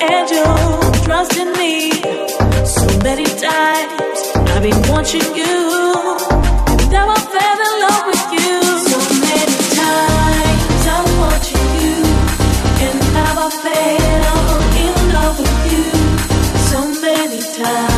and you trust in me. So many times I've been watching you, and now I in love with you. So many times I'm you, and in love with you. So many times.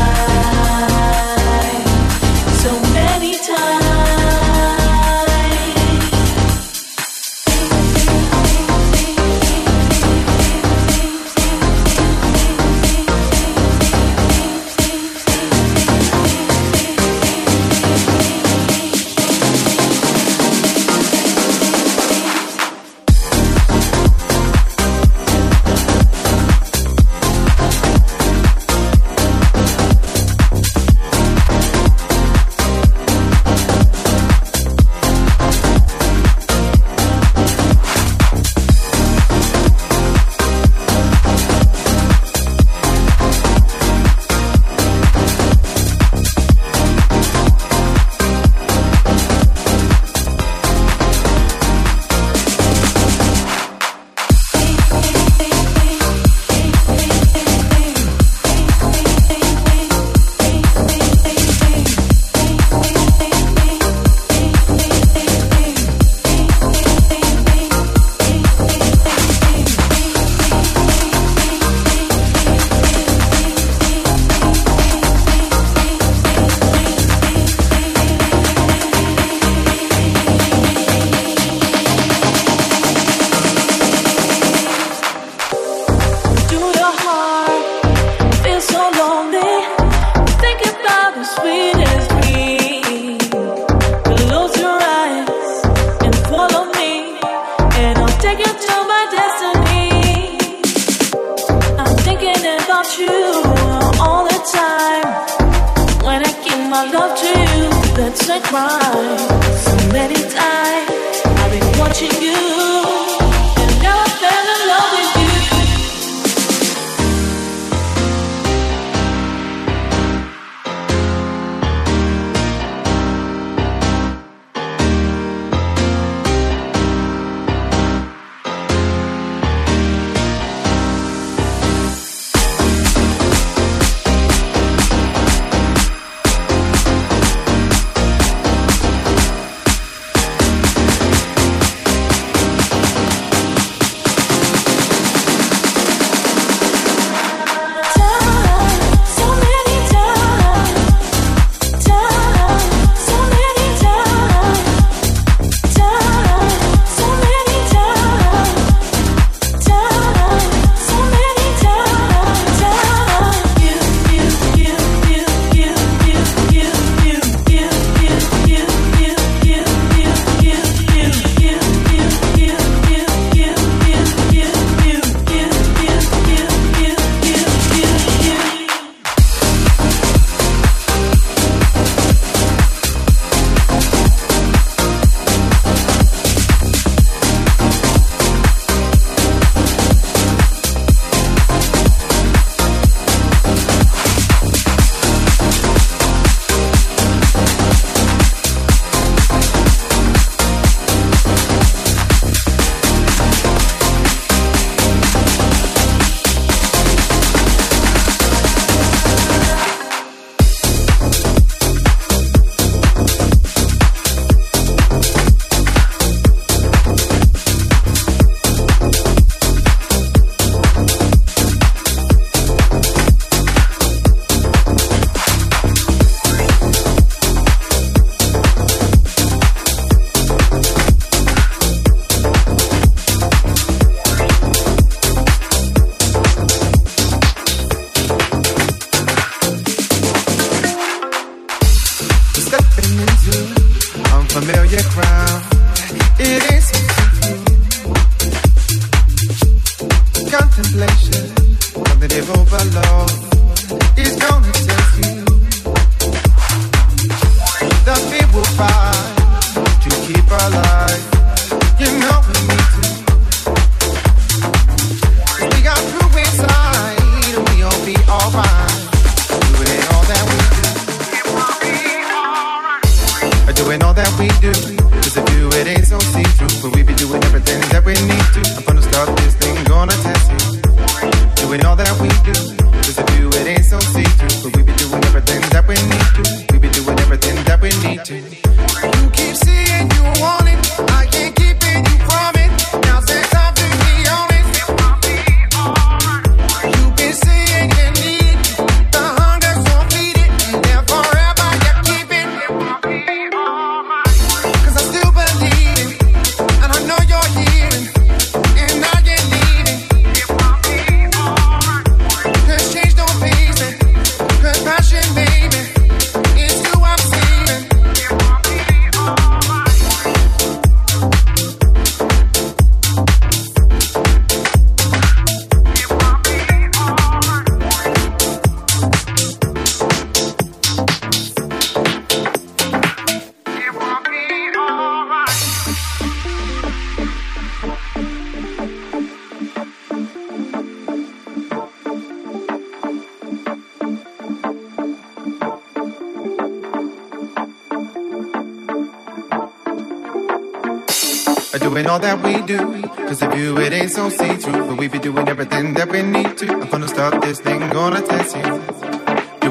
All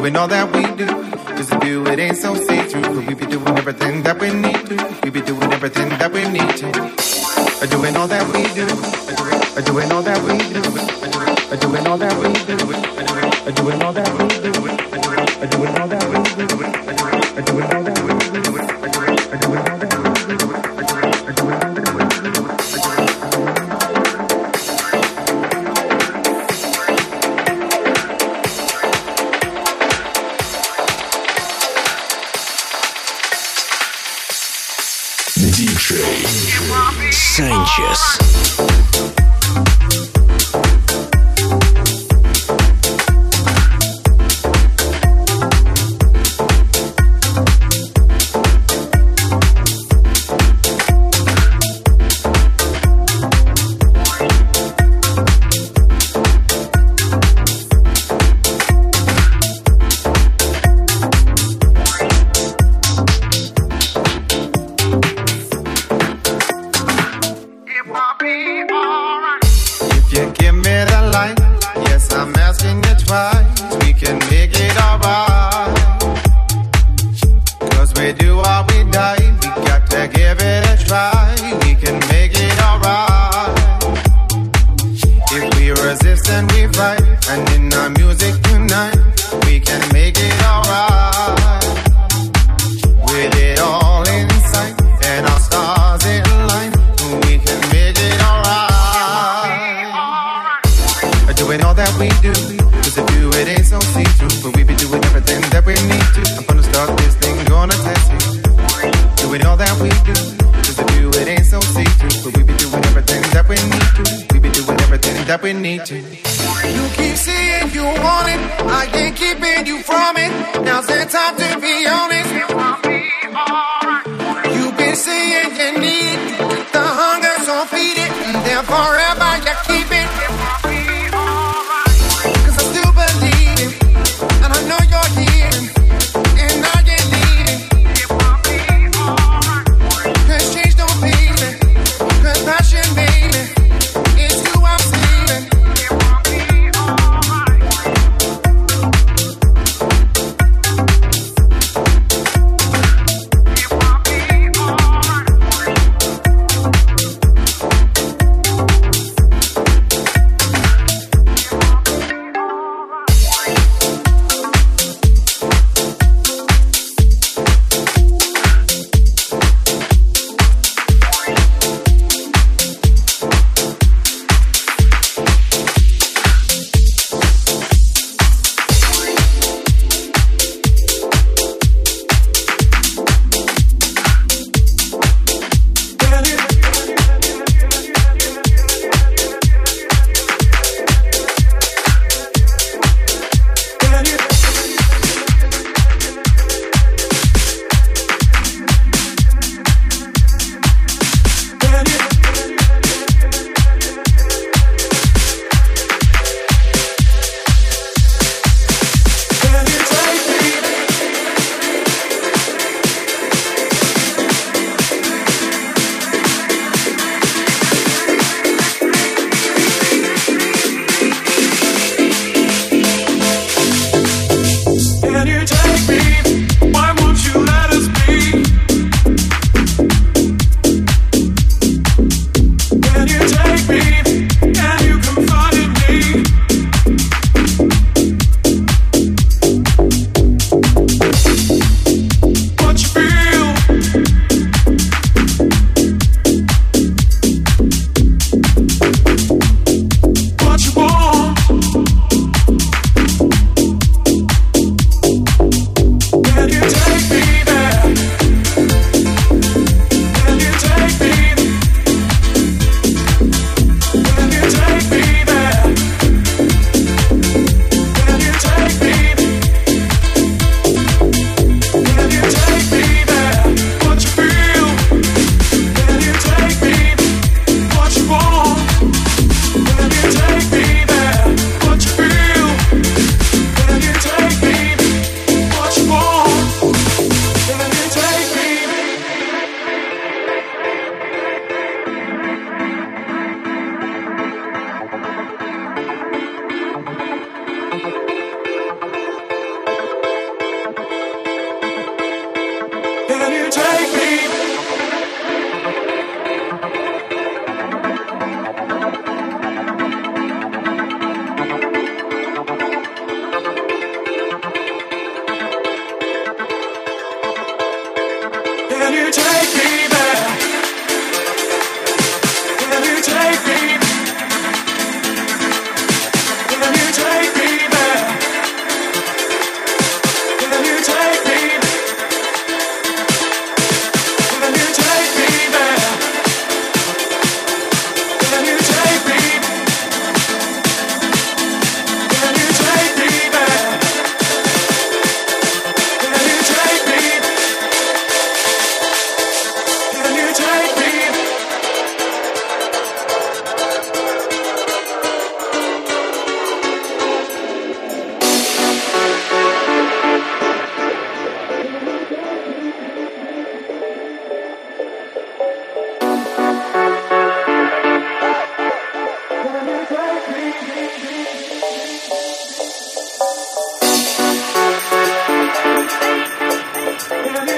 Doing all that we do. Cause if you, it ain't so see through. We be doing everything that we need to. We be doing everything that we need to. Doing all that we do. Doing all that we do. Doing all that we do. Doing all that we do. Doing all that we do. Doing all that we do. feed. The hunger's on feed it, and therefore.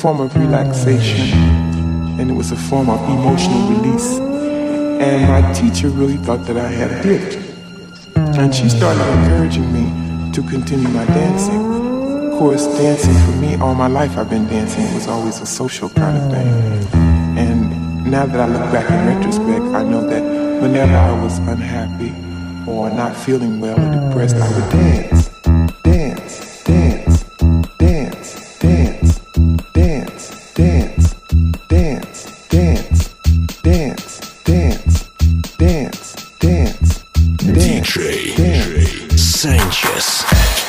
Form of relaxation and it was a form of emotional release. And my teacher really thought that I had gift. And she started encouraging me to continue my dancing. Of course, dancing for me, all my life I've been dancing. Was always a social kind of thing. And now that I look back in retrospect, I know that whenever I was unhappy or not feeling well or depressed, I would. Dance, Mix.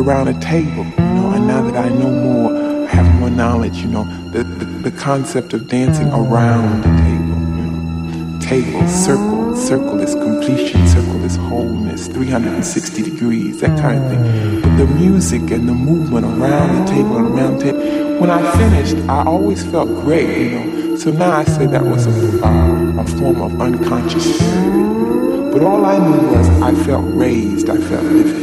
Around a table, you know, and now that I know more, I have more knowledge, you know, the, the, the concept of dancing around the table, you know. Table, circle, circle is completion, circle is wholeness, 360 degrees, that kind of thing. But the music and the movement around the table and around the table, when I finished, I always felt great, you know. So now I say that was a, uh, a form of unconscious. But all I knew was I felt raised, I felt lifted.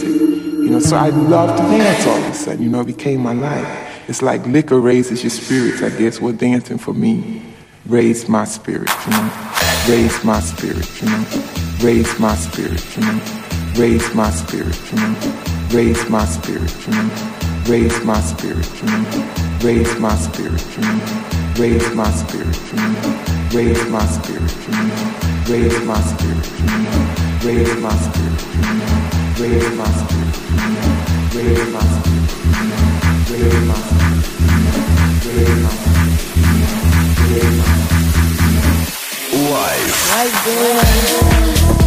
You know, so I loved to dance all of a sudden, you know, it became my life. It's like liquor raises your spirits, I guess. Well, dancing for me raised my spirit, you know, raised my spirit, you know, raised my spirit, you know, raised my spirit, you know, raised my spirit, you know, raised my spirit, you know, raised my spirit, you know, raised my spirit, you know, raised my spirit, you know, raised my spirit, you know, raised my spirit, you know, Life. Life.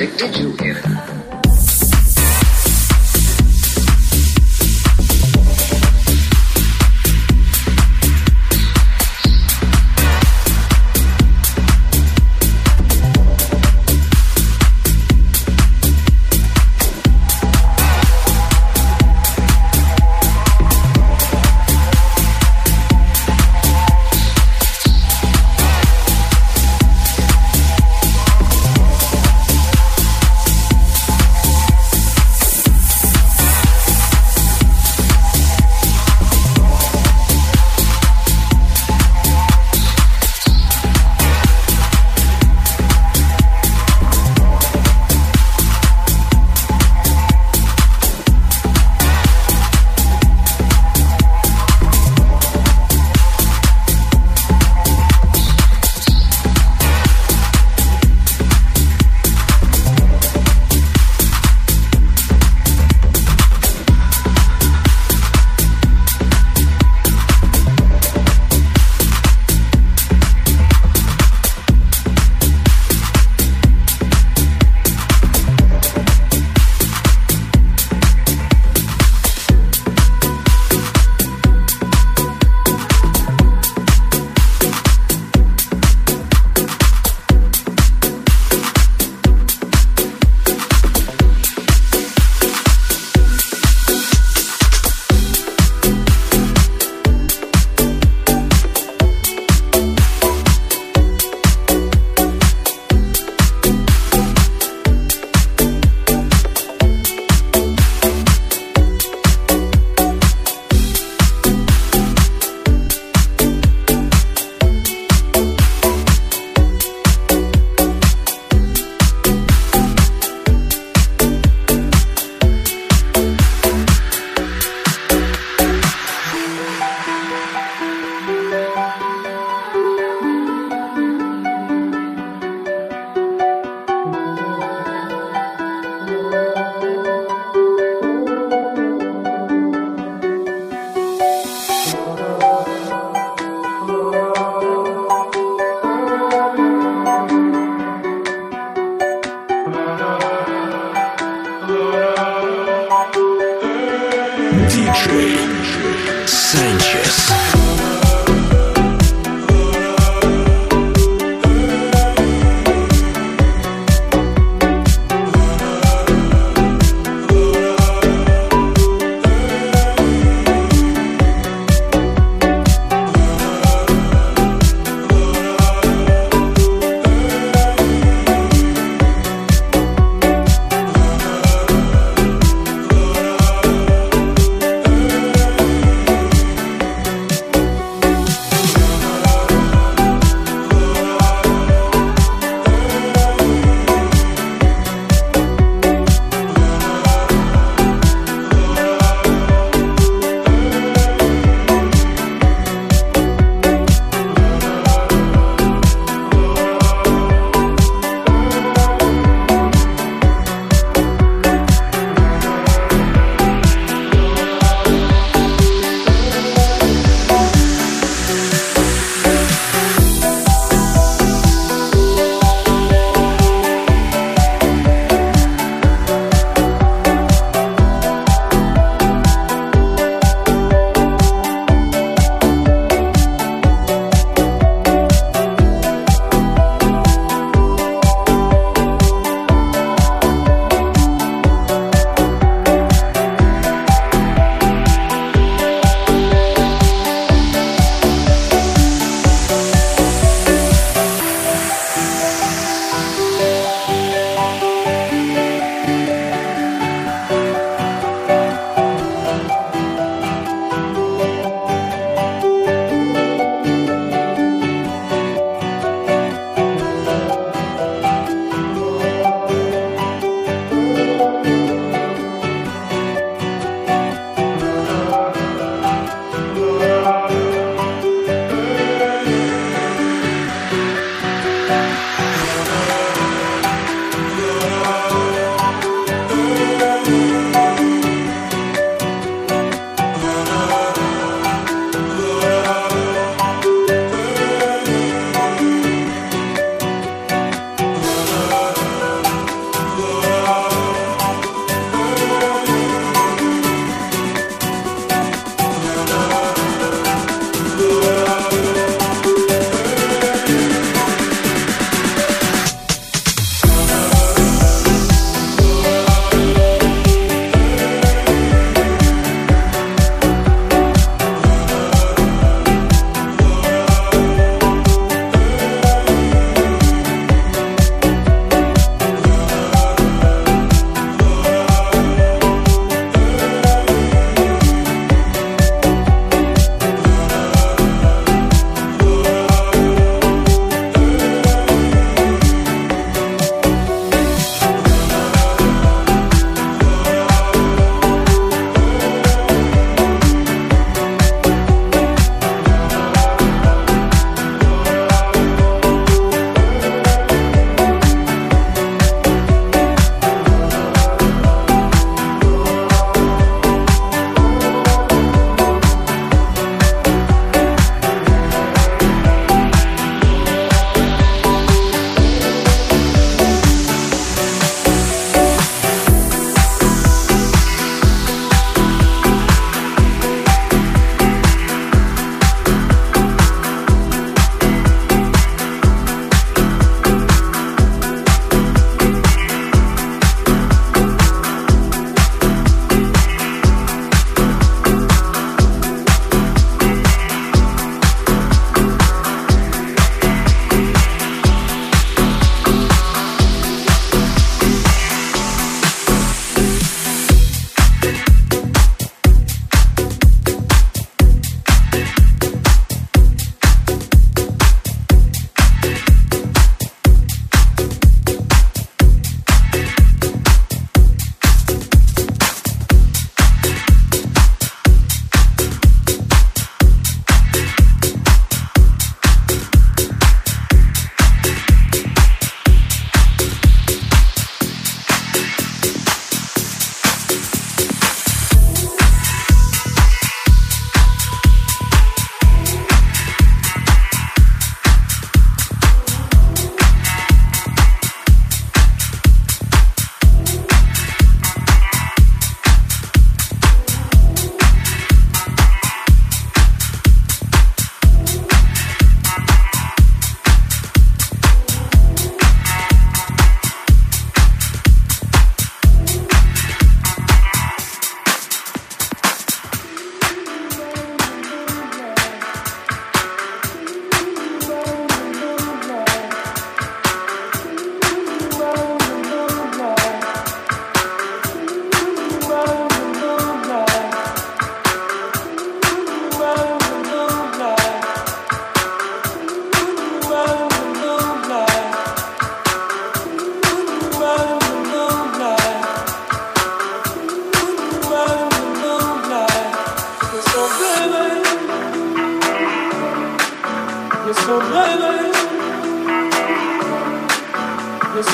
contradicted you.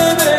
baby.